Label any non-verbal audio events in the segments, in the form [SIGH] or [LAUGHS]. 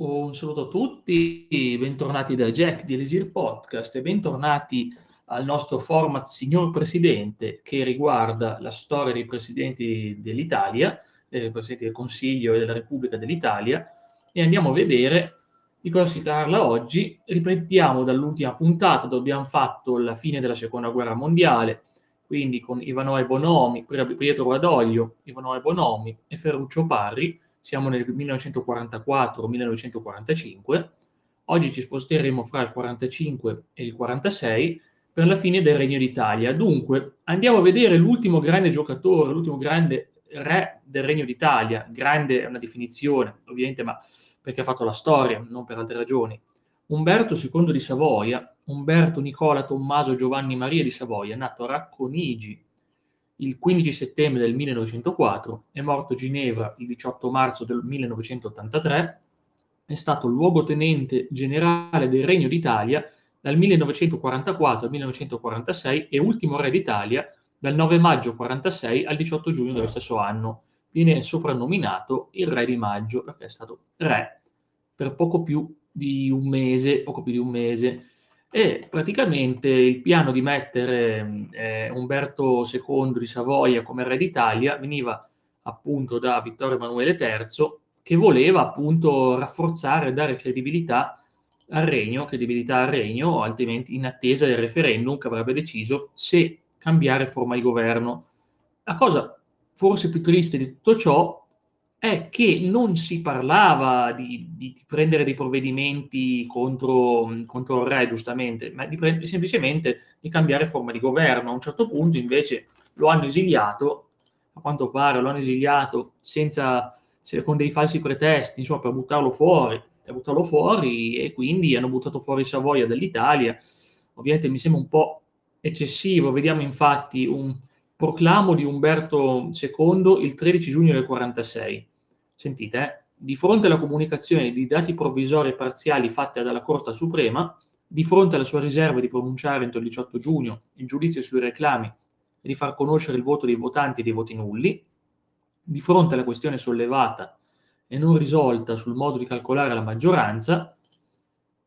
Un saluto a tutti, bentornati da Jack di Elisir Podcast e bentornati al nostro format Signor Presidente che riguarda la storia dei presidenti dell'Italia, eh, presidenti del Consiglio e della Repubblica dell'Italia e andiamo a vedere di cosa si parla oggi. Ripetiamo dall'ultima puntata dove abbiamo fatto la fine della Seconda Guerra Mondiale, quindi con Ivanoe Bonomi, Pietro Radoglio, Ivanoe Bonomi e Ferruccio Parri, siamo nel 1944-1945, oggi ci sposteremo fra il 45 e il 46 per la fine del Regno d'Italia. Dunque, andiamo a vedere l'ultimo grande giocatore, l'ultimo grande re del Regno d'Italia. Grande è una definizione, ovviamente, ma perché ha fatto la storia, non per altre ragioni. Umberto II di Savoia, Umberto Nicola Tommaso Giovanni Maria di Savoia, nato a Racconigi il 15 settembre del 1904, è morto a Ginevra il 18 marzo del 1983, è stato luogotenente generale del Regno d'Italia dal 1944 al 1946 e ultimo re d'Italia dal 9 maggio 46 al 18 giugno dello stesso anno. Viene soprannominato il re di maggio perché è stato re per poco più di un mese, poco più di un mese e praticamente il piano di mettere eh, Umberto II di Savoia come re d'Italia veniva appunto da Vittorio Emanuele III che voleva appunto rafforzare e dare credibilità al regno, credibilità al regno, altrimenti in attesa del referendum che avrebbe deciso se cambiare forma di governo. La cosa forse più triste di tutto ciò è che non si parlava di, di, di prendere dei provvedimenti contro, contro, il re, giustamente, ma di pre- semplicemente di cambiare forma di governo. A un certo punto invece lo hanno esiliato, a quanto pare lo hanno esiliato senza, con dei falsi pretesti, insomma, per buttarlo fuori, per buttarlo fuori e quindi hanno buttato fuori Savoia dall'Italia. Ovviamente mi sembra un po' eccessivo, vediamo infatti un proclamo di Umberto II il 13 giugno del 46. Sentite, eh? di fronte alla comunicazione di dati provvisori e parziali fatte dalla Corte Suprema, di fronte alla sua riserva di pronunciare entro il 18 giugno il giudizio sui reclami e di far conoscere il voto dei votanti e dei voti nulli, di fronte alla questione sollevata e non risolta sul modo di calcolare la maggioranza,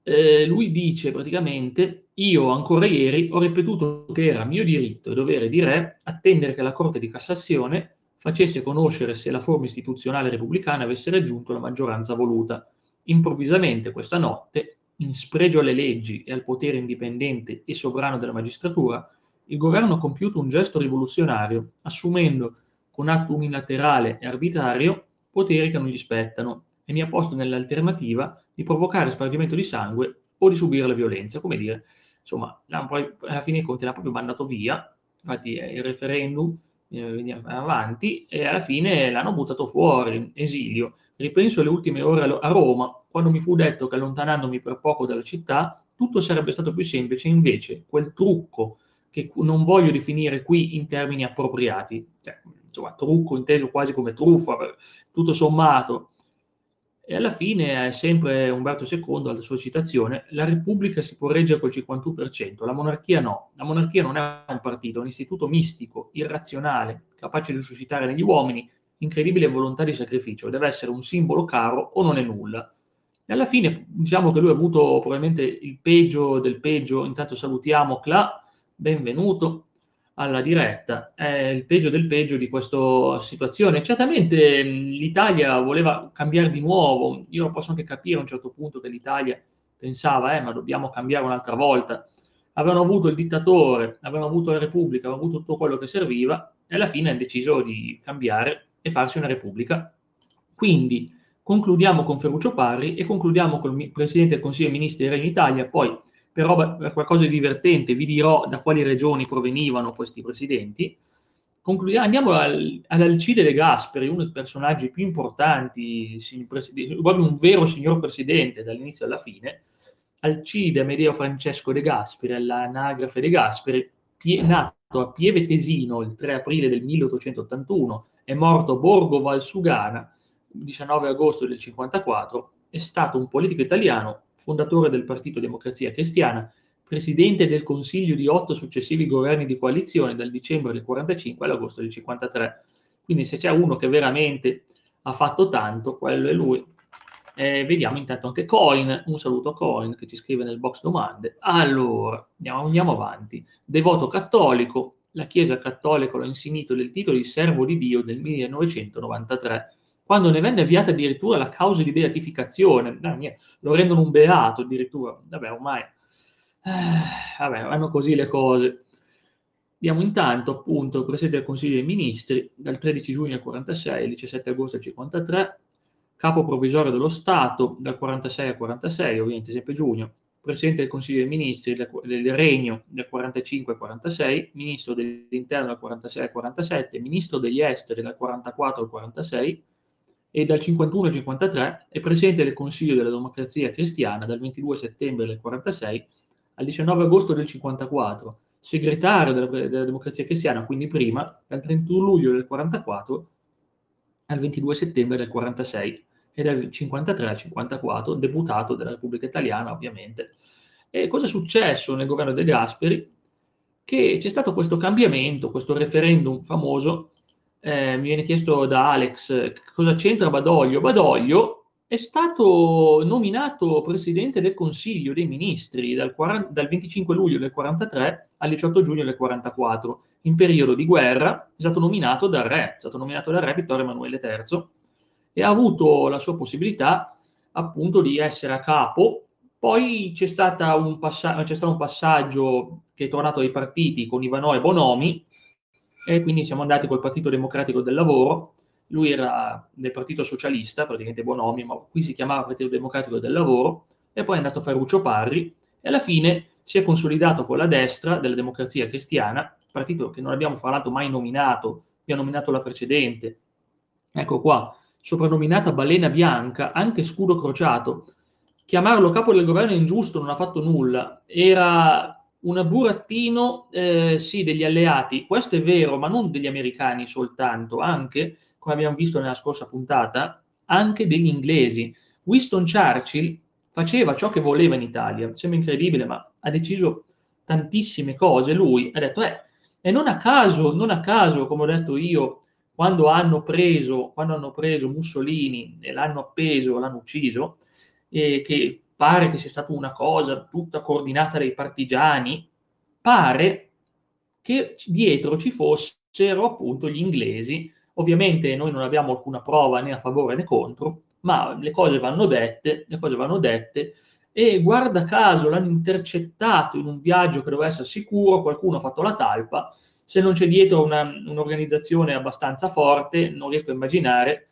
eh, lui dice praticamente io ancora ieri ho ripetuto che era mio diritto e dovere di re attendere che la Corte di Cassazione facesse conoscere se la forma istituzionale repubblicana avesse raggiunto la maggioranza voluta. Improvvisamente questa notte, in spregio alle leggi e al potere indipendente e sovrano della magistratura, il governo ha compiuto un gesto rivoluzionario, assumendo con atto unilaterale e arbitrario poteri che non gli spettano e mi ha posto nell'alternativa di provocare spargimento di sangue o di subire la violenza. Come dire, insomma, poi, alla fine dei conti l'ha proprio mandato via, infatti il referendum eh, avanti e alla fine l'hanno buttato fuori, esilio. Ripenso alle ultime ore a Roma, quando mi fu detto che allontanandomi per poco dalla città tutto sarebbe stato più semplice, invece quel trucco che non voglio definire qui in termini appropriati, cioè, insomma, trucco inteso quasi come truffa, tutto sommato, e alla fine è sempre Umberto II, alla sua citazione, la Repubblica si può reggere col 51%, la monarchia no. La monarchia non è un partito, è un istituto mistico, irrazionale, capace di suscitare negli uomini incredibile volontà di sacrificio, deve essere un simbolo caro o non è nulla. E alla fine diciamo che lui ha avuto probabilmente il peggio del peggio, intanto salutiamo Cla, benvenuto, alla diretta è il peggio del peggio di questa situazione. Certamente l'Italia voleva cambiare di nuovo, io lo posso anche capire a un certo punto che l'Italia pensava, eh, ma dobbiamo cambiare un'altra volta. Avevano avuto il dittatore, avevano avuto la Repubblica, avevano avuto tutto quello che serviva e alla fine hanno deciso di cambiare e farsi una Repubblica. Quindi concludiamo con Ferruccio Parri e concludiamo con il Presidente del Consiglio dei Ministri Regno d'Italia, poi però per qualcosa di divertente vi dirò da quali regioni provenivano questi presidenti. Concludiamo, andiamo al, all'Alcide De Gasperi, uno dei personaggi più importanti, proprio un vero signor presidente dall'inizio alla fine. Alcide Amedeo Francesco De Gasperi, all'anagrafe De Gasperi, nato a Pieve Tesino il 3 aprile del 1881, è morto a Borgo Valsugana il 19 agosto del 54, è stato un politico italiano fondatore del Partito Democrazia Cristiana, presidente del Consiglio di otto successivi governi di coalizione dal dicembre del 45 all'agosto del 53. Quindi se c'è uno che veramente ha fatto tanto, quello è lui. Eh, vediamo intanto anche Coin, un saluto a Coin che ci scrive nel box domande. Allora, andiamo, andiamo avanti. Devoto cattolico, la Chiesa cattolica lo ha insignito del titolo di servo di Dio nel 1993, quando ne venne avviata addirittura la causa di beatificazione. Lo rendono un beato addirittura. Vabbè, ormai... Eh, vabbè, vanno così le cose. Abbiamo intanto appunto il Presidente del Consiglio dei Ministri dal 13 giugno al 46 al 17 agosto al 53, Capo Provvisorio dello Stato dal 46 al 46, ovviamente sempre giugno, Presidente del Consiglio dei Ministri del, del Regno dal 45 al 46, Ministro dell'Interno dal 46 al 47, Ministro degli Esteri dal 44 al 46 e dal 51 al 53 e Presidente del Consiglio della Democrazia Cristiana dal 22 settembre del 46 al 19 agosto del 54 segretario della, della Democrazia Cristiana, quindi prima, dal 31 luglio del 44 al 22 settembre del 46 e dal 53 al 54 deputato della Repubblica Italiana, ovviamente. E cosa è successo nel governo De Gasperi? Che c'è stato questo cambiamento, questo referendum famoso. Eh, mi viene chiesto da Alex cosa c'entra Badoglio. Badoglio è stato nominato presidente del Consiglio dei Ministri dal, 40, dal 25 luglio del 43 al 18 giugno del 44. In periodo di guerra è stato nominato dal re, è stato nominato dal re Vittorio Emanuele III e ha avuto la sua possibilità appunto di essere a capo. Poi c'è, un passa- c'è stato un passaggio che è tornato ai partiti con Ivanò e Bonomi e quindi siamo andati col Partito Democratico del Lavoro lui era del Partito Socialista, praticamente Bonomi, ma qui si chiamava Partito Democratico del Lavoro, e poi è andato a Ferruccio Parri, e alla fine si è consolidato con la destra della democrazia cristiana, partito che non abbiamo fra mai nominato, abbiamo nominato la precedente. Ecco qua, soprannominata balena bianca, anche scudo crociato. Chiamarlo capo del governo è ingiusto, non ha fatto nulla. Era un burattino, eh, sì, degli alleati, questo è vero, ma non degli americani soltanto, anche, come abbiamo visto nella scorsa puntata, anche degli inglesi. Winston Churchill faceva ciò che voleva in Italia, sembra incredibile, ma ha deciso tantissime cose. Lui ha detto, eh, e non a caso, non a caso, come ho detto io, quando hanno preso, quando hanno preso Mussolini e l'hanno appeso, l'hanno ucciso, eh, che pare che sia stata una cosa tutta coordinata dai partigiani, pare che dietro ci fossero appunto gli inglesi. Ovviamente noi non abbiamo alcuna prova né a favore né contro, ma le cose vanno dette, le cose vanno dette. E guarda caso l'hanno intercettato in un viaggio che doveva essere sicuro, qualcuno ha fatto la talpa, se non c'è dietro una, un'organizzazione abbastanza forte, non riesco a immaginare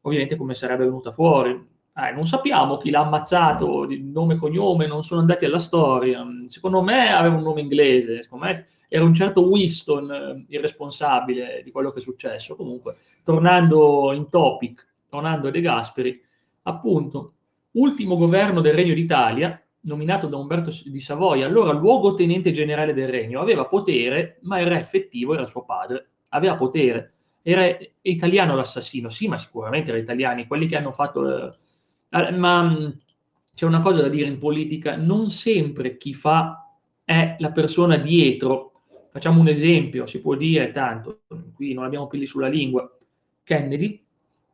ovviamente come sarebbe venuta fuori eh, non sappiamo chi l'ha ammazzato, nome e cognome, non sono andati alla storia. Secondo me aveva un nome inglese, secondo me era un certo Winston eh, il responsabile di quello che è successo. Comunque, tornando in topic, tornando a De Gasperi, appunto, ultimo governo del Regno d'Italia, nominato da Umberto di Savoia, allora luogotenente generale del regno, aveva potere, ma il re effettivo era suo padre, aveva potere. Era italiano l'assassino, sì, ma sicuramente era italiani, quelli che hanno fatto... Eh, ma mm, c'è una cosa da dire in politica, non sempre chi fa è la persona dietro. Facciamo un esempio, si può dire tanto, qui non abbiamo peli sulla lingua. Kennedy,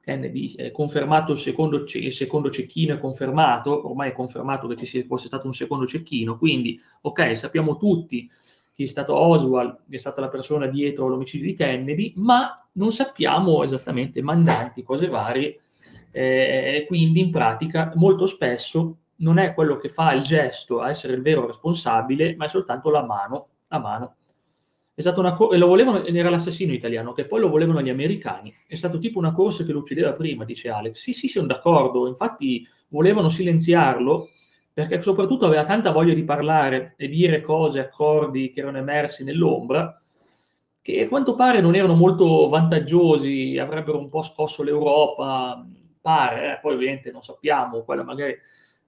Kennedy è confermato il secondo, il secondo cecchino, è confermato, ormai è confermato che ci fosse stato un secondo cecchino, quindi ok, sappiamo tutti chi è stato Oswald, che è stata la persona dietro l'omicidio di Kennedy, ma non sappiamo esattamente mandanti, cose varie, eh, quindi in pratica molto spesso non è quello che fa il gesto a essere il vero responsabile, ma è soltanto la mano. La mano. È stata una co- e lo volevano, era l'assassino italiano, che poi lo volevano gli americani. È stato tipo una corsa che lo uccideva prima, dice Alex. Sì, sì, sono d'accordo. Infatti volevano silenziarlo perché soprattutto aveva tanta voglia di parlare e dire cose, accordi che erano emersi nell'ombra, che a quanto pare non erano molto vantaggiosi, avrebbero un po' scosso l'Europa, pare, eh, poi ovviamente non sappiamo, quella magari,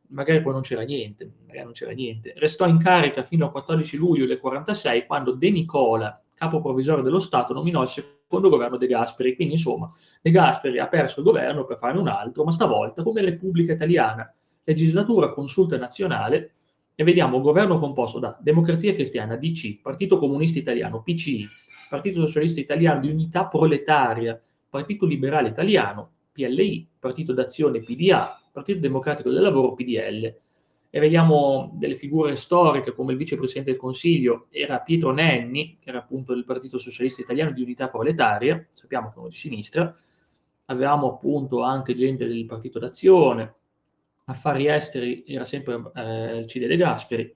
magari poi non c'era niente, non c'era niente. Restò in carica fino al 14 luglio del 46 quando De Nicola, capo provvisorio dello Stato, nominò il secondo governo De Gasperi. Quindi insomma De Gasperi ha perso il governo per farne un altro, ma stavolta come Repubblica Italiana, legislatura consulta nazionale e vediamo un governo composto da Democrazia Cristiana, DC, Partito Comunista Italiano, PCI, Partito Socialista Italiano di Unità Proletaria, Partito Liberale Italiano, PLI, Partito d'Azione PDA, Partito Democratico del Lavoro PDL. E vediamo delle figure storiche come il vicepresidente del Consiglio era Pietro Nenni, che era appunto del Partito Socialista Italiano di Unità Proletaria, sappiamo che è uno di sinistra. Avevamo appunto anche gente del Partito d'Azione, affari esteri era sempre eh, Cide De Gasperi,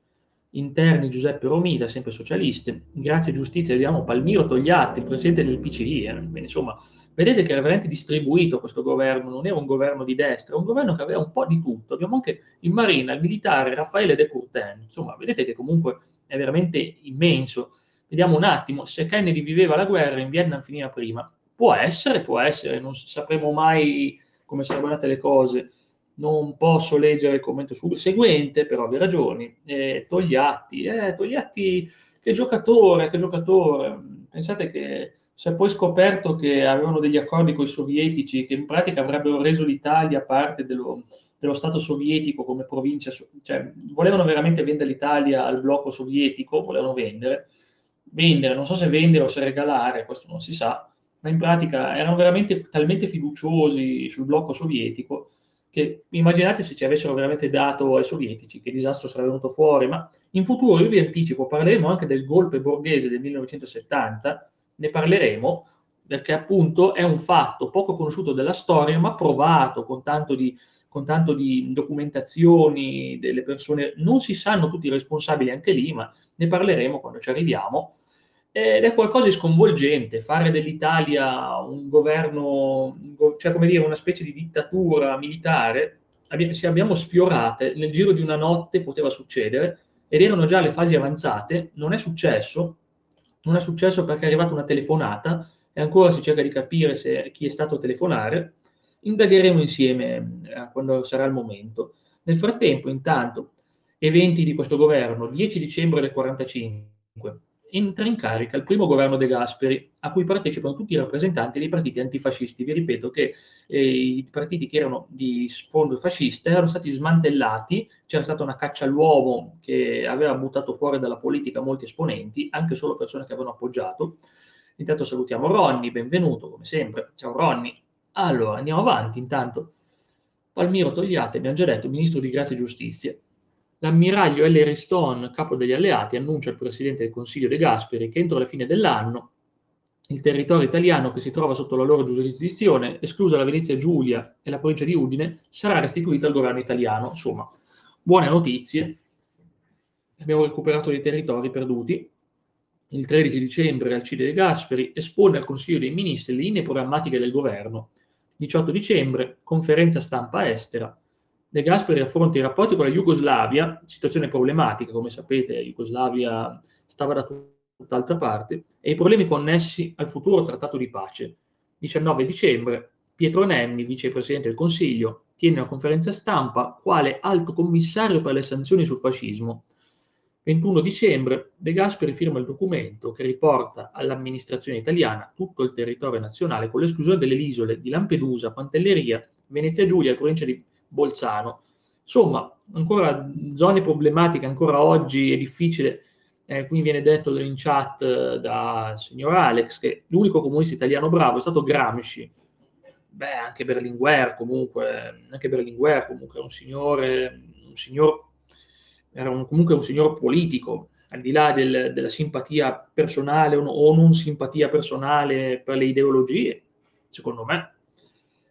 interni Giuseppe Romita, sempre socialista, grazie giustizia vediamo Palmiro Togliatti, il presidente del PCI, eh. Insomma, vedete che era veramente distribuito questo governo, non era un governo di destra, era un governo che aveva un po' di tutto. Abbiamo anche in Marina il militare Raffaele De Courtin, insomma, vedete che comunque è veramente immenso. Vediamo un attimo, se Kennedy viveva la guerra, in Vietnam finiva prima. Può essere, può essere, non sapremo mai come sarebbero andate le cose non posso leggere il commento seguente per ovvie ragioni. Eh, Togliatti, eh, Togliatti, che giocatore, che giocatore. Pensate che si è poi scoperto che avevano degli accordi con i sovietici che in pratica avrebbero reso l'Italia parte dello, dello Stato sovietico come provincia, cioè volevano veramente vendere l'Italia al blocco sovietico, volevano vendere, vendere, non so se vendere o se regalare, questo non si sa, ma in pratica erano veramente talmente fiduciosi sul blocco sovietico che immaginate se ci avessero veramente dato ai sovietici, che disastro sarebbe venuto fuori, ma in futuro io vi anticipo, parleremo anche del golpe borghese del 1970, ne parleremo perché appunto è un fatto poco conosciuto della storia, ma provato con tanto di, con tanto di documentazioni delle persone, non si sanno tutti i responsabili anche lì, ma ne parleremo quando ci arriviamo ed è qualcosa di sconvolgente fare dell'Italia un governo, cioè come dire, una specie di dittatura militare. Se abbiamo sfiorate, nel giro di una notte poteva succedere, ed erano già le fasi avanzate, non è successo, non è successo perché è arrivata una telefonata e ancora si cerca di capire se, chi è stato a telefonare. Indagheremo insieme eh, quando sarà il momento. Nel frattempo, intanto, eventi di questo governo, 10 dicembre del 1945, entra in carica il primo governo De Gasperi, a cui partecipano tutti i rappresentanti dei partiti antifascisti. Vi ripeto che eh, i partiti che erano di sfondo fascista erano stati smantellati, c'era stata una caccia all'uomo che aveva buttato fuori dalla politica molti esponenti, anche solo persone che avevano appoggiato. Intanto salutiamo Ronny, benvenuto come sempre. Ciao Ronny. Allora, andiamo avanti. Intanto, Palmiro Togliate, abbiamo già detto, ministro di Grazia e Giustizia. L'ammiraglio Ellery Stone, capo degli alleati, annuncia al presidente del Consiglio De Gasperi che entro la fine dell'anno il territorio italiano che si trova sotto la loro giurisdizione, esclusa la Venezia Giulia e la provincia di Udine, sarà restituita al governo italiano. Insomma, buone notizie. Abbiamo recuperato dei territori perduti. Il 13 dicembre Alcide De Gasperi espone al Consiglio dei Ministri le linee programmatiche del governo. 18 dicembre, conferenza stampa estera. De Gasperi affronta i rapporti con la Jugoslavia, situazione problematica, come sapete, la Jugoslavia stava da tutt'altra parte, e i problemi connessi al futuro trattato di pace. 19 dicembre, Pietro Nenni, vicepresidente del Consiglio, tiene una conferenza stampa quale alto commissario per le sanzioni sul fascismo. 21 dicembre, De Gasperi firma il documento che riporta all'amministrazione italiana tutto il territorio nazionale con l'esclusione delle isole di Lampedusa, Pantelleria, Venezia Giulia provincia di Bolzano. Insomma, ancora zone problematiche, ancora oggi è difficile. Eh, qui viene detto in chat eh, dal signor Alex che l'unico comunista italiano bravo è stato Gramsci. Beh, anche Berlinguer comunque, anche Berlinguer comunque era un signore, un signor, era un, comunque un signor politico, al di là del, della simpatia personale o non simpatia personale per le ideologie, secondo me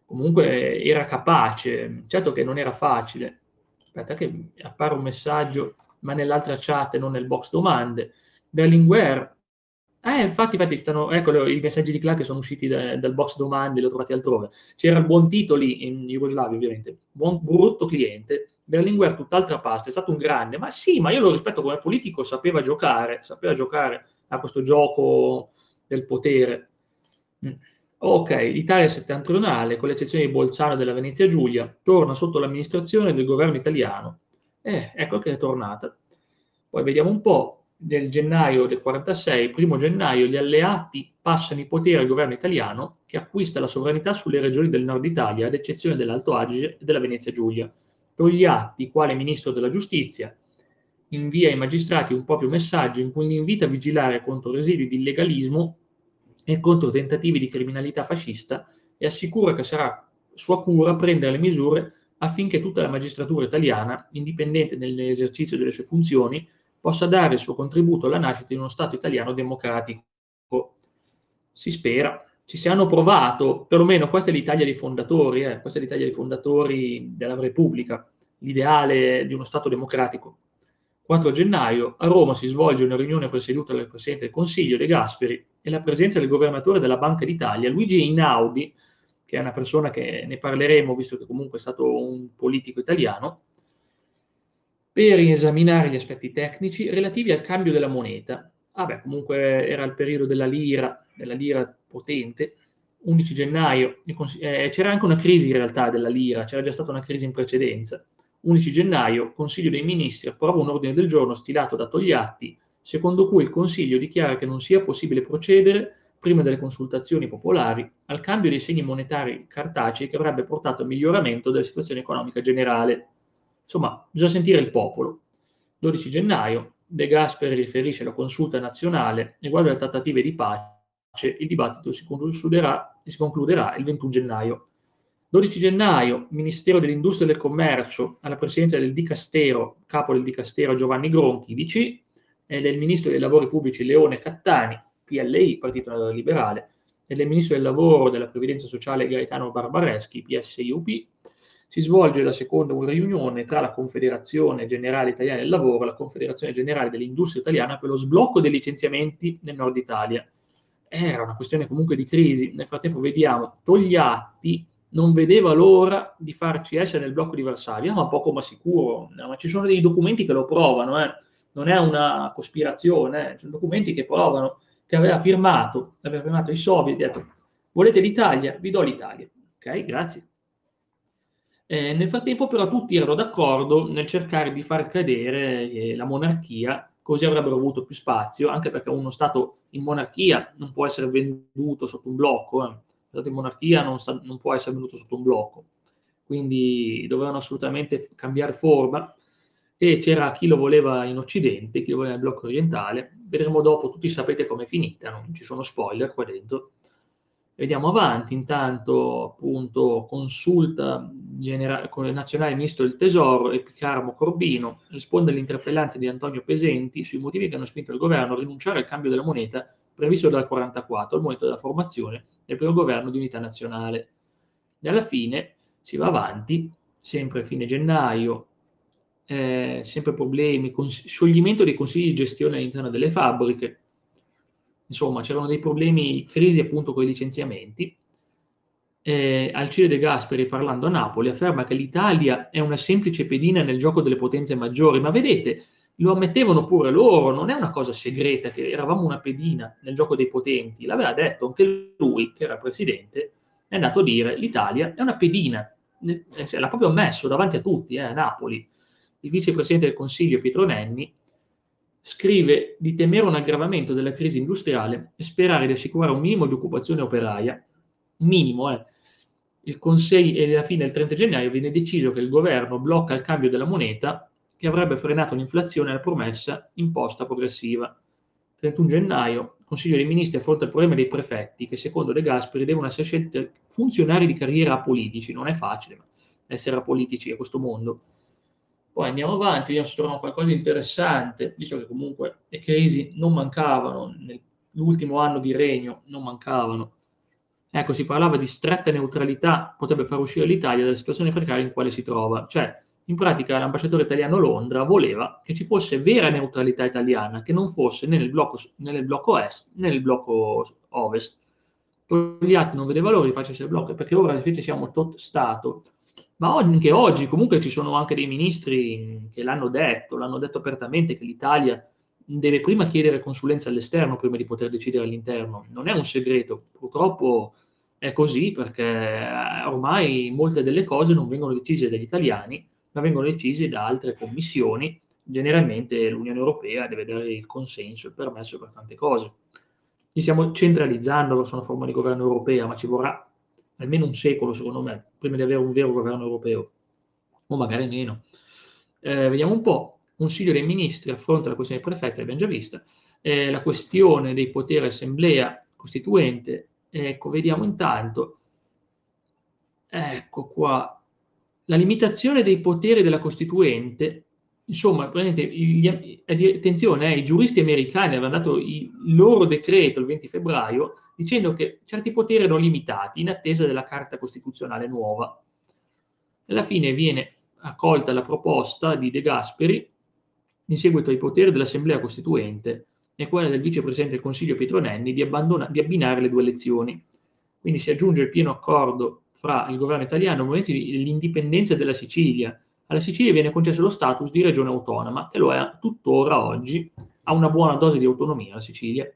comunque era capace, certo che non era facile. Aspetta che appare un messaggio, ma nell'altra chat non nel box domande. Berlinguer, eh, infatti, infatti stanno, ecco i messaggi di Clark che sono usciti da, dal box domande, li ho trovati altrove. C'era il buon titoli in Jugoslavia, ovviamente, buon brutto cliente. Berlinguer, tutt'altra pasta, è stato un grande, ma sì, ma io lo rispetto come politico, sapeva giocare, sapeva giocare a questo gioco del potere. Mm. Ok, l'Italia settentrionale, con l'eccezione di Bolzano e della Venezia Giulia, torna sotto l'amministrazione del governo italiano. Eh, ecco che è tornata. Poi vediamo un po', nel gennaio del 46, primo gennaio, gli alleati passano i poteri al governo italiano che acquista la sovranità sulle regioni del nord Italia, ad eccezione dell'Alto Adige e della Venezia Giulia. Togliatti, quale ministro della giustizia, invia ai magistrati un proprio messaggio in cui li invita a vigilare contro residui di illegalismo e contro tentativi di criminalità fascista e assicura che sarà sua cura prendere le misure affinché tutta la magistratura italiana, indipendente nell'esercizio delle sue funzioni, possa dare il suo contributo alla nascita di uno Stato italiano democratico. Si spera. Ci si hanno provato, perlomeno questa è l'Italia dei fondatori, eh, questa è l'Italia dei fondatori della Repubblica, l'ideale di uno Stato democratico. 4 gennaio a Roma si svolge una riunione presieduta dal Presidente del Consiglio De Gasperi e la presenza del governatore della Banca d'Italia, Luigi Inaudi, che è una persona che ne parleremo, visto che comunque è stato un politico italiano, per esaminare gli aspetti tecnici relativi al cambio della moneta. Ah comunque era il periodo della lira, della lira potente. 11 gennaio, eh, c'era anche una crisi in realtà della lira, c'era già stata una crisi in precedenza. 11 gennaio, Consiglio dei Ministri approva un ordine del giorno stilato da Togliatti, secondo cui il Consiglio dichiara che non sia possibile procedere prima delle consultazioni popolari, al cambio dei segni monetari cartacei che avrebbe portato al miglioramento della situazione economica generale. Insomma, bisogna sentire il popolo. 12 gennaio, De Gasperi riferisce alla consulta nazionale riguardo alle trattative di pace, il dibattito si concluderà, si concluderà il 21 gennaio. 12 gennaio, Ministero dell'Industria e del Commercio, alla presidenza del Dicastero, capo del Dicastero Giovanni Gronchi, DC, e del Ministro dei Lavori Pubblici Leone Cattani, PLI, Partito Liberale, e del Ministro del Lavoro della Previdenza Sociale Gaetano Barbareschi, PSIUP, si svolge la seconda riunione tra la Confederazione Generale Italiana del Lavoro e la Confederazione Generale dell'Industria Italiana per lo sblocco dei licenziamenti nel nord Italia. Era una questione comunque di crisi. Nel frattempo vediamo Togliatti non vedeva l'ora di farci essere nel blocco di Varsavia, ma poco ma sicuro. Ma ci sono dei documenti che lo provano, eh. Non è una cospirazione, eh. sono documenti che provano che aveva firmato, aveva firmato i soviet, ha detto volete l'Italia? Vi do l'Italia. Ok, grazie. Eh, nel frattempo però tutti erano d'accordo nel cercare di far cadere eh, la monarchia, così avrebbero avuto più spazio, anche perché uno Stato in monarchia non può essere venduto sotto un blocco, eh. Stato in monarchia non, sta, non può essere venduto sotto un blocco, quindi dovevano assolutamente cambiare forma e c'era chi lo voleva in Occidente, chi lo voleva nel blocco orientale. Vedremo dopo, tutti sapete com'è finita, non ci sono spoiler qua dentro. Vediamo avanti, intanto appunto consulta genera- con il nazionale ministro del tesoro Epicarmo Corbino risponde all'interpellanza di Antonio Pesenti sui motivi che hanno spinto il governo a rinunciare al cambio della moneta previsto dal 1944 al momento della formazione del primo governo di unità nazionale. E alla fine si va avanti, sempre fine gennaio, eh, sempre problemi, cons- scioglimento dei consigli di gestione all'interno delle fabbriche, insomma c'erano dei problemi, crisi appunto con i licenziamenti. Eh, Alcide De Gasperi parlando a Napoli afferma che l'Italia è una semplice pedina nel gioco delle potenze maggiori, ma vedete, lo ammettevano pure loro, non è una cosa segreta che eravamo una pedina nel gioco dei potenti, l'aveva detto anche lui, che era presidente, è andato a dire l'Italia è una pedina, eh, l'ha proprio ammesso davanti a tutti eh, a Napoli il vicepresidente del Consiglio Pietro Nenni scrive di temere un aggravamento della crisi industriale e sperare di assicurare un minimo di occupazione operaia. Minimo, eh. Il Consiglio, e alla fine del 30 gennaio viene deciso che il governo blocca il cambio della moneta che avrebbe frenato l'inflazione e la promessa imposta progressiva. 31 gennaio, il Consiglio dei Ministri affronta il problema dei prefetti che secondo De Gasperi devono essere scelti funzionari di carriera apolitici. Non è facile essere apolitici a questo mondo poi andiamo avanti, vediamo se troviamo qualcosa di interessante, visto che comunque le crisi non mancavano, nell'ultimo anno di regno non mancavano. Ecco, si parlava di stretta neutralità, potrebbe far uscire l'Italia dalla situazione precaria in quale si trova. Cioè, in pratica l'ambasciatore italiano a Londra voleva che ci fosse vera neutralità italiana, che non fosse né nel blocco, né nel blocco est né nel blocco ovest. Togliatti non vedeva l'ora di farci il blocco, perché ora invece siamo tot Stato, ma anche oggi comunque ci sono anche dei ministri che l'hanno detto, l'hanno detto apertamente che l'Italia deve prima chiedere consulenza all'esterno prima di poter decidere all'interno. Non è un segreto, purtroppo è così perché eh, ormai molte delle cose non vengono decise dagli italiani, ma vengono decise da altre commissioni. Generalmente l'Unione Europea deve dare il consenso, il permesso per tante cose. Ci stiamo centralizzando verso una forma di governo europea, ma ci vorrà almeno un secolo, secondo me, prima di avere un vero governo europeo, o magari meno. Eh, vediamo un po'. Consiglio dei Ministri affronta la questione dei prefetti, l'abbiamo già vista, eh, la questione dei poteri assemblea costituente, ecco, vediamo intanto, ecco qua, la limitazione dei poteri della Costituente, insomma, gli, attenzione, eh, i giuristi americani avevano dato il loro decreto il 20 febbraio dicendo che certi poteri erano limitati in attesa della Carta Costituzionale nuova. Alla fine viene accolta la proposta di De Gasperi in seguito ai poteri dell'Assemblea Costituente e quella del vicepresidente del Consiglio Pietro Nenni di, di abbinare le due elezioni. Quindi si aggiunge il pieno accordo fra il governo italiano e il movimento dell'indipendenza della Sicilia. Alla Sicilia viene concesso lo status di regione autonoma, che lo è tuttora oggi, ha una buona dose di autonomia la Sicilia.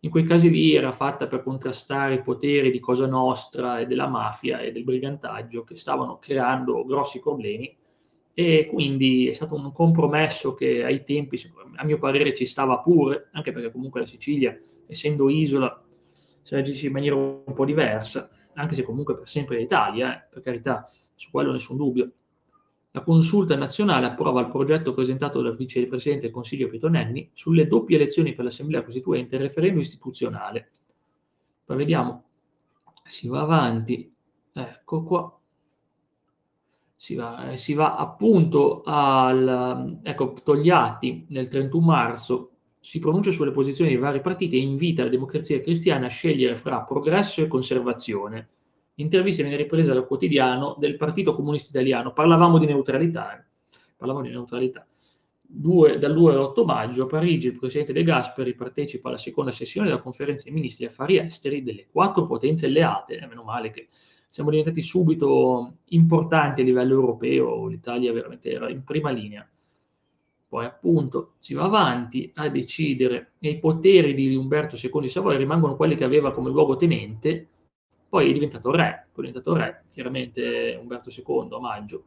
In quei casi lì era fatta per contrastare i poteri di Cosa Nostra e della mafia e del brigantaggio che stavano creando grossi problemi e quindi è stato un compromesso che ai tempi, a mio parere, ci stava pure, anche perché comunque la Sicilia, essendo isola, si reagisce in maniera un po' diversa, anche se comunque per sempre l'Italia, eh, per carità, su quello nessun dubbio. La consulta nazionale approva il progetto presentato dal vicepresidente del Consiglio Pietro Nenni sulle doppie elezioni per l'Assemblea Costituente e il referendum istituzionale. Poi vediamo, si va avanti, ecco qua si va, eh, si va appunto al, ecco, Togliatti nel 31 marzo si pronuncia sulle posizioni dei vari partiti e invita la democrazia cristiana a scegliere fra progresso e conservazione. L'intervista viene ripresa dal quotidiano del Partito Comunista Italiano. Parlavamo di neutralità. Eh. Parlavamo di neutralità. Due, dal 2 all'8 maggio a Parigi il presidente De Gasperi partecipa alla seconda sessione della conferenza dei ministri affari esteri delle quattro potenze alleate. Eh, meno male che siamo diventati subito importanti a livello europeo, l'Italia veramente era in prima linea. Poi appunto si va avanti a decidere e i poteri di Umberto II di Savoia rimangono quelli che aveva come luogotenente, poi è diventato re, poi è diventato re, chiaramente Umberto II a maggio.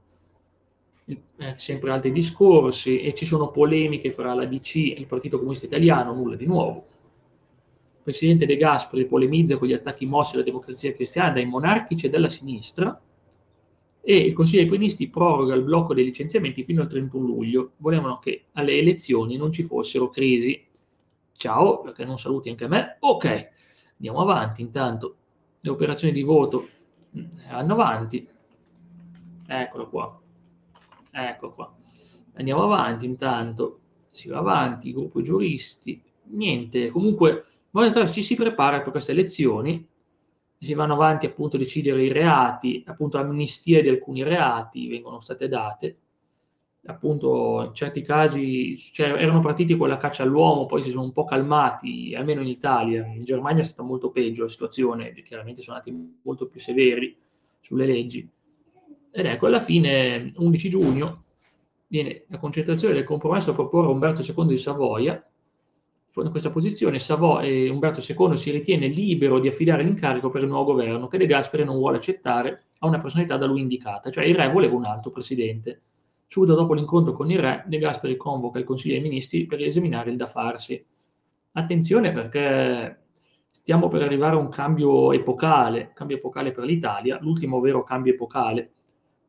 Eh, sempre altri discorsi e ci sono polemiche fra la DC e il Partito Comunista Italiano, nulla di nuovo presidente De Gasperi polemizza con gli attacchi mossi alla democrazia cristiana dai monarchici e dalla sinistra e il Consiglio dei Ministri proroga il blocco dei licenziamenti fino al 31 luglio. Volevano che alle elezioni non ci fossero crisi. Ciao, perché non saluti anche me. Ok, andiamo avanti. Intanto le operazioni di voto vanno avanti. Eccolo qua. Ecco qua. Andiamo avanti intanto. Si va avanti, gruppo giuristi. Niente, comunque ci si prepara per queste elezioni, si vanno avanti appunto a decidere i reati, appunto amnistie di alcuni reati vengono state date, appunto in certi casi cioè, erano partiti con la caccia all'uomo, poi si sono un po' calmati, almeno in Italia, in Germania è stata molto peggio la situazione, chiaramente sono andati molto più severi sulle leggi. Ed ecco, alla fine, 11 giugno, viene la concentrazione del compromesso a proporre Umberto II di Savoia, in questa posizione Savo- eh, Umberto II si ritiene libero di affidare l'incarico per il nuovo governo che De Gasperi non vuole accettare a una personalità da lui indicata, cioè il re voleva un altro presidente. Subito dopo l'incontro con il re, De Gasperi convoca il Consiglio dei Ministri per esaminare il da farsi. Attenzione perché stiamo per arrivare a un cambio epocale, cambio epocale per l'Italia, l'ultimo vero cambio epocale.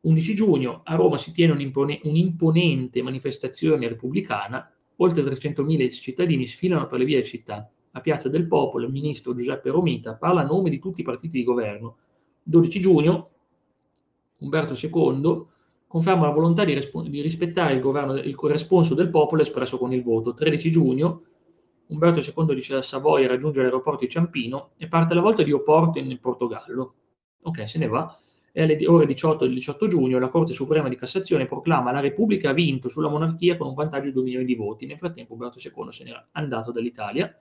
11 giugno a Roma si tiene un'impone- un'imponente manifestazione repubblicana Oltre 300.000 cittadini sfilano per le vie città. A Piazza del Popolo il ministro Giuseppe Romita parla a nome di tutti i partiti di governo. 12 giugno Umberto II conferma la volontà di, resp- di rispettare il, governo, il responso del popolo espresso con il voto. 13 giugno Umberto II dice a Savoia raggiunge l'aeroporto di Ciampino e parte la volta di Oporto in Portogallo. Ok, se ne va e alle ore 18 del 18 giugno la Corte Suprema di Cassazione proclama la Repubblica ha vinto sulla monarchia con un vantaggio di 2 milioni di voti. Nel frattempo Umberto II se n'era andato dall'Italia.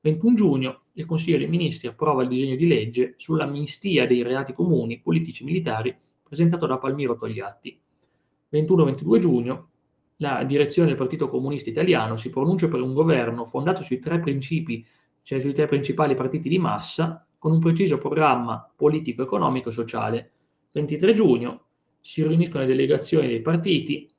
21 giugno il Consiglio dei Ministri approva il disegno di legge sull'amnistia dei reati comuni, politici e militari presentato da Palmiro Togliatti. 21-22 giugno la direzione del Partito Comunista Italiano si pronuncia per un governo fondato sui tre principi, cioè sui tre principali partiti di massa, con un preciso programma politico, economico e sociale 23 giugno si riuniscono le delegazioni dei partiti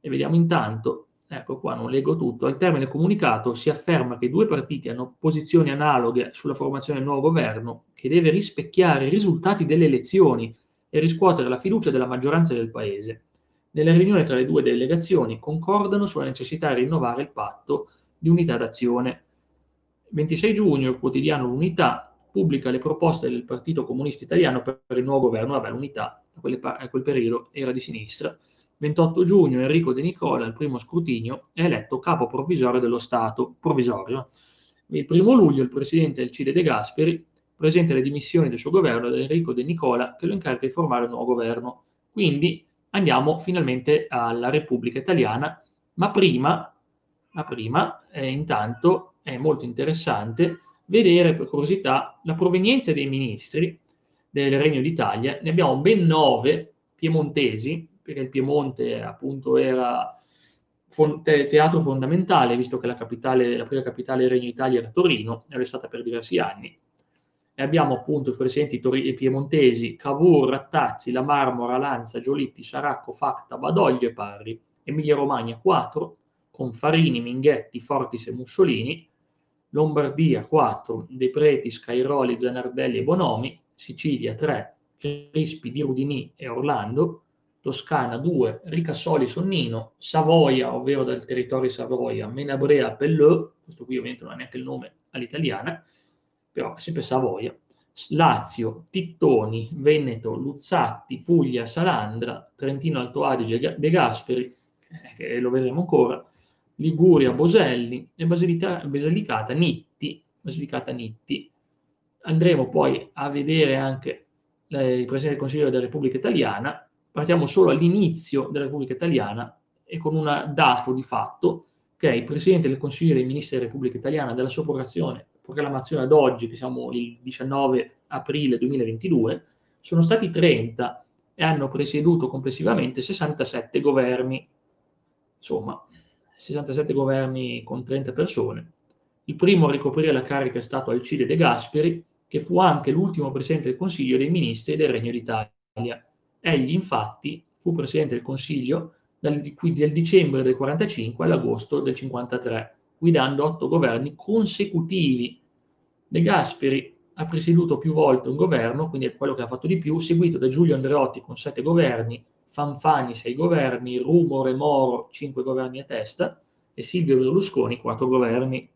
e vediamo intanto, ecco qua non leggo tutto, al termine comunicato si afferma che i due partiti hanno posizioni analoghe sulla formazione del nuovo governo che deve rispecchiare i risultati delle elezioni e riscuotere la fiducia della maggioranza del Paese. Nella riunione tra le due delegazioni concordano sulla necessità di rinnovare il patto di unità d'azione. 26 giugno il quotidiano L'Unità pubblica le proposte del Partito Comunista Italiano per il nuovo governo, vabbè, l'unità a, quelle, a quel periodo era di sinistra. 28 giugno Enrico De Nicola, al primo scrutinio, è eletto capo provvisorio dello Stato, provvisorio. Il primo luglio il presidente Alcide De Gasperi presenta le dimissioni del suo governo ad Enrico De Nicola che lo incarica di formare un nuovo governo. Quindi andiamo finalmente alla Repubblica Italiana, ma prima, ma prima eh, intanto è molto interessante vedere per curiosità la provenienza dei ministri del Regno d'Italia. Ne abbiamo ben nove piemontesi, perché il Piemonte appunto era teatro fondamentale, visto che la, capitale, la prima capitale del Regno d'Italia era Torino, e è stata per diversi anni. E abbiamo appunto i presidenti tori- piemontesi Cavour, Rattazzi, La Marmora, Lanza, Giolitti, Saracco, Facta, Badoglio e Parri. Emilia Romagna 4, con Farini, Minghetti, Fortis e Mussolini. Lombardia 4, De Preti, Scairoli, Zanardelli e Bonomi. Sicilia 3, Crispi, Di Rudini e Orlando. Toscana 2, Ricassoli, Sonnino, Savoia, ovvero dal territorio Savoia, Menabrea, Pelleux, questo qui ovviamente non ha neanche il nome all'italiana, però sempre Savoia, Lazio, Tittoni, Veneto, Luzzatti, Puglia, Salandra, Trentino Alto Adige, De Gasperi, eh, che lo vedremo ancora, Liguria, Boselli e Basilica, Basilicata, Nitti, Basilicata Nitti. Andremo poi a vedere anche eh, il Presidente del Consiglio della Repubblica Italiana, partiamo solo all'inizio della Repubblica Italiana e con un dato di fatto che è il Presidente del Consiglio dei Ministri della Repubblica Italiana della sua proclamazione ad oggi, che siamo il 19 aprile 2022, sono stati 30 e hanno presieduto complessivamente 67 governi, insomma, 67 governi con 30 persone. Il primo a ricoprire la carica è stato Alcide De Gasperi, che fu anche l'ultimo Presidente del Consiglio dei Ministri del Regno d'Italia. Egli infatti fu Presidente del Consiglio dal, dal dicembre del 45 all'agosto del 53, guidando otto governi consecutivi. De Gasperi ha presieduto più volte un governo, quindi è quello che ha fatto di più, seguito da Giulio Andreotti con sette governi, Fanfani sei governi, Rumore Moro cinque governi a testa e Silvio Berlusconi quattro governi.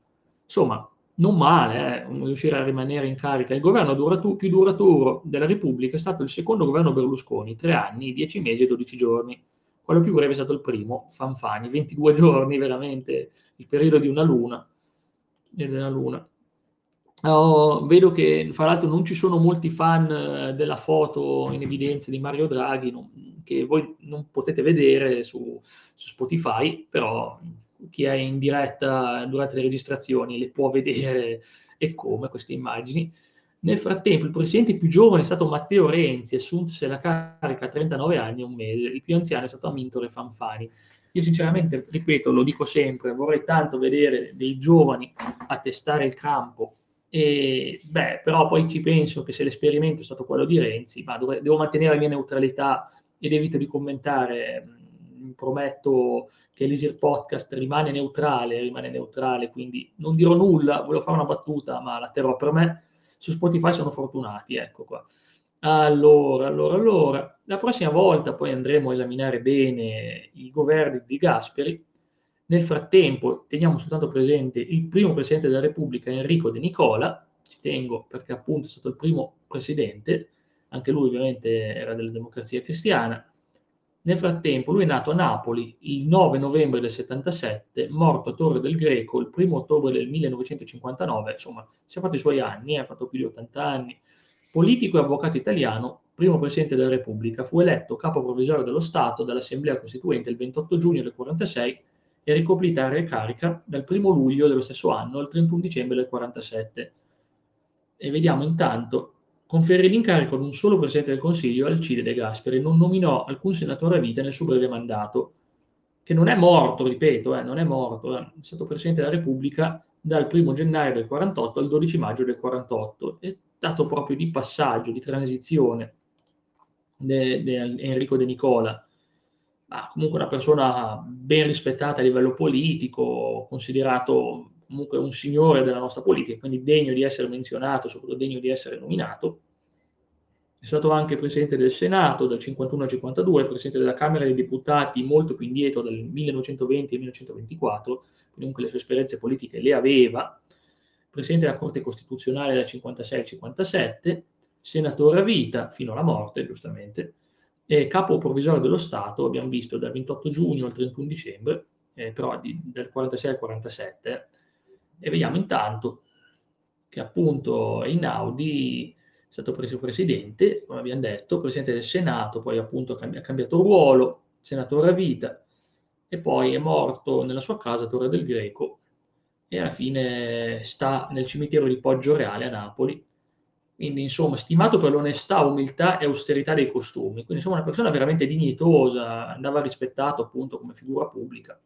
Insomma, non male eh, riuscire a rimanere in carica. Il governo duratu- più duraturo della Repubblica è stato il secondo governo Berlusconi, tre anni, dieci mesi e dodici giorni. Quello più breve è stato il primo, Fanfani, 22 giorni, veramente il periodo di una luna. Una luna. Oh, vedo che fra l'altro non ci sono molti fan eh, della foto in evidenza di Mario Draghi non, che voi non potete vedere su, su Spotify, però chi è in diretta durante le registrazioni le può vedere e come queste immagini. Nel frattempo il presidente più giovane è stato Matteo Renzi, assunse la carica a 39 anni e un mese, il più anziano è stato Amintore Fanfani. Io sinceramente, ripeto, lo dico sempre, vorrei tanto vedere dei giovani a testare il campo, e, beh, però poi ci penso che se l'esperimento è stato quello di Renzi, ma dove, devo mantenere la mia neutralità ed evito di commentare, prometto che l'Easy Podcast rimane neutrale, rimane neutrale, quindi non dirò nulla, volevo fare una battuta, ma la terrò per me. Su Spotify sono fortunati, ecco qua. Allora, allora, allora, la prossima volta poi andremo a esaminare bene i governi di Gasperi. Nel frattempo teniamo soltanto presente il primo Presidente della Repubblica, Enrico De Nicola, ci tengo perché appunto è stato il primo Presidente, anche lui ovviamente era della democrazia cristiana, nel frattempo lui è nato a Napoli il 9 novembre del 77, morto a Torre del Greco il 1 ottobre del 1959, insomma si è fatto i suoi anni, eh, ha fatto più di 80 anni. Politico e avvocato italiano, primo Presidente della Repubblica, fu eletto capo provvisorio dello Stato dall'Assemblea Costituente il 28 giugno del 46 e ricoprì tale carica dal 1 luglio dello stesso anno al 31 dicembre del 47. E vediamo intanto conferì l'incarico ad un solo Presidente del Consiglio, Alcide De Gasperi, non nominò alcun senatore a vita nel suo breve mandato, che non è morto, ripeto, eh, non è morto, è stato Presidente della Repubblica dal 1 gennaio del 48 al 12 maggio del 48, è stato proprio di passaggio, di transizione di Enrico De Nicola, ma comunque una persona ben rispettata a livello politico, considerato comunque un signore della nostra politica, quindi degno di essere menzionato, soprattutto degno di essere nominato. È stato anche presidente del Senato dal 51 al 52, presidente della Camera dei Deputati molto più indietro, dal 1920 al 1924, quindi comunque le sue esperienze politiche le aveva. Presidente della Corte Costituzionale dal 56 al 57, senatore a vita fino alla morte, giustamente, e capo provvisorio dello Stato, abbiamo visto dal 28 giugno al 31 dicembre, eh, però di, dal 46 al 47, e vediamo intanto che appunto Einaudi è stato preso presidente, come abbiamo detto, presidente del Senato, poi appunto ha cambiato ruolo, senatore a vita, e poi è morto nella sua casa Torre del Greco e alla fine sta nel cimitero di Poggio Reale a Napoli. Quindi, insomma, stimato per l'onestà, umiltà e austerità dei costumi. Quindi, insomma, una persona veramente dignitosa, andava rispettato appunto come figura pubblica.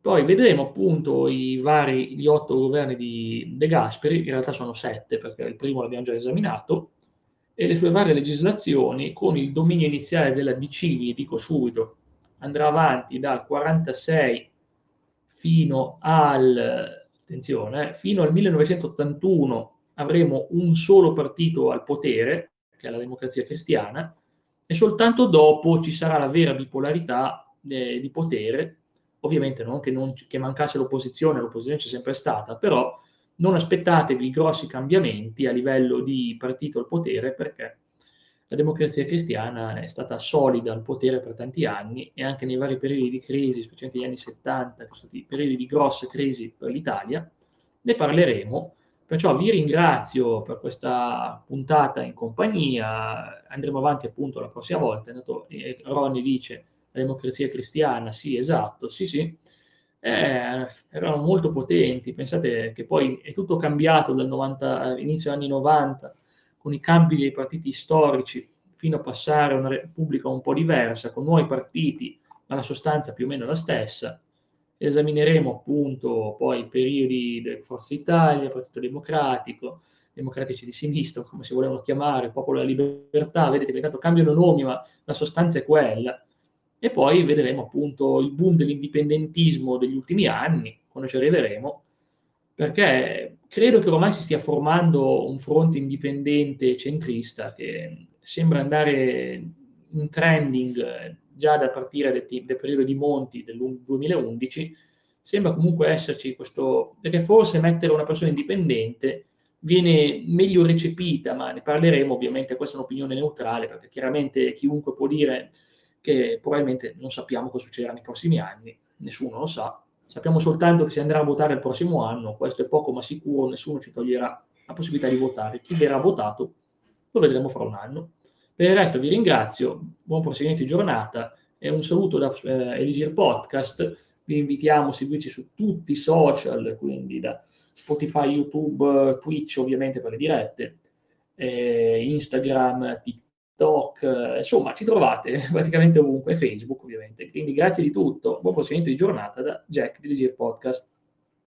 Poi vedremo appunto i vari, gli otto governi di De Gasperi, in realtà sono sette perché il primo l'abbiamo già esaminato, e le sue varie legislazioni con il dominio iniziale della DC, vi dico subito, andrà avanti dal 46 fino al, attenzione, fino al 1981 avremo un solo partito al potere, che è la democrazia cristiana, e soltanto dopo ci sarà la vera bipolarità eh, di potere. Ovviamente non che, non che mancasse l'opposizione, l'opposizione c'è sempre stata, però non aspettatevi grossi cambiamenti a livello di partito al potere perché la democrazia cristiana è stata solida al potere per tanti anni e anche nei vari periodi di crisi, specialmente negli anni 70, stati periodi di grosse crisi per l'Italia, ne parleremo. Perciò vi ringrazio per questa puntata in compagnia, andremo avanti appunto la prossima volta. Ronny dice la democrazia cristiana, sì, esatto, sì, sì, eh, erano molto potenti. Pensate che poi è tutto cambiato dal 90, inizio anni 90 con i cambi dei partiti storici fino a passare a una repubblica un po' diversa, con nuovi partiti, ma la sostanza più o meno la stessa. Esamineremo appunto poi i periodi del Forza Italia, Partito Democratico, democratici di sinistra, come si volevano chiamare, Popolo della Libertà, vedete che intanto cambiano nomi, ma la sostanza è quella e poi vedremo appunto il boom dell'indipendentismo degli ultimi anni, quando ci arriveremo, perché credo che ormai si stia formando un fronte indipendente centrista che sembra andare in trending già da partire dal, dal periodo di Monti del 2011, sembra comunque esserci questo, perché forse mettere una persona indipendente viene meglio recepita, ma ne parleremo ovviamente, questa è un'opinione neutrale, perché chiaramente chiunque può dire che probabilmente non sappiamo cosa succederà nei prossimi anni, nessuno lo sa, sappiamo soltanto che si andrà a votare il prossimo anno, questo è poco ma sicuro, nessuno ci toglierà la possibilità di votare, chi verrà votato lo vedremo fra un anno. Per il resto vi ringrazio, buon proseguimento di giornata e un saluto da eh, Elisir Podcast, vi invitiamo a seguirci su tutti i social, quindi da Spotify, YouTube, Twitch ovviamente per le dirette, eh, Instagram, TikTok, TikTok, eh, insomma ci trovate [LAUGHS] praticamente ovunque, Facebook ovviamente. Quindi grazie di tutto, buon proseguimento di giornata da Jack di Legir Podcast.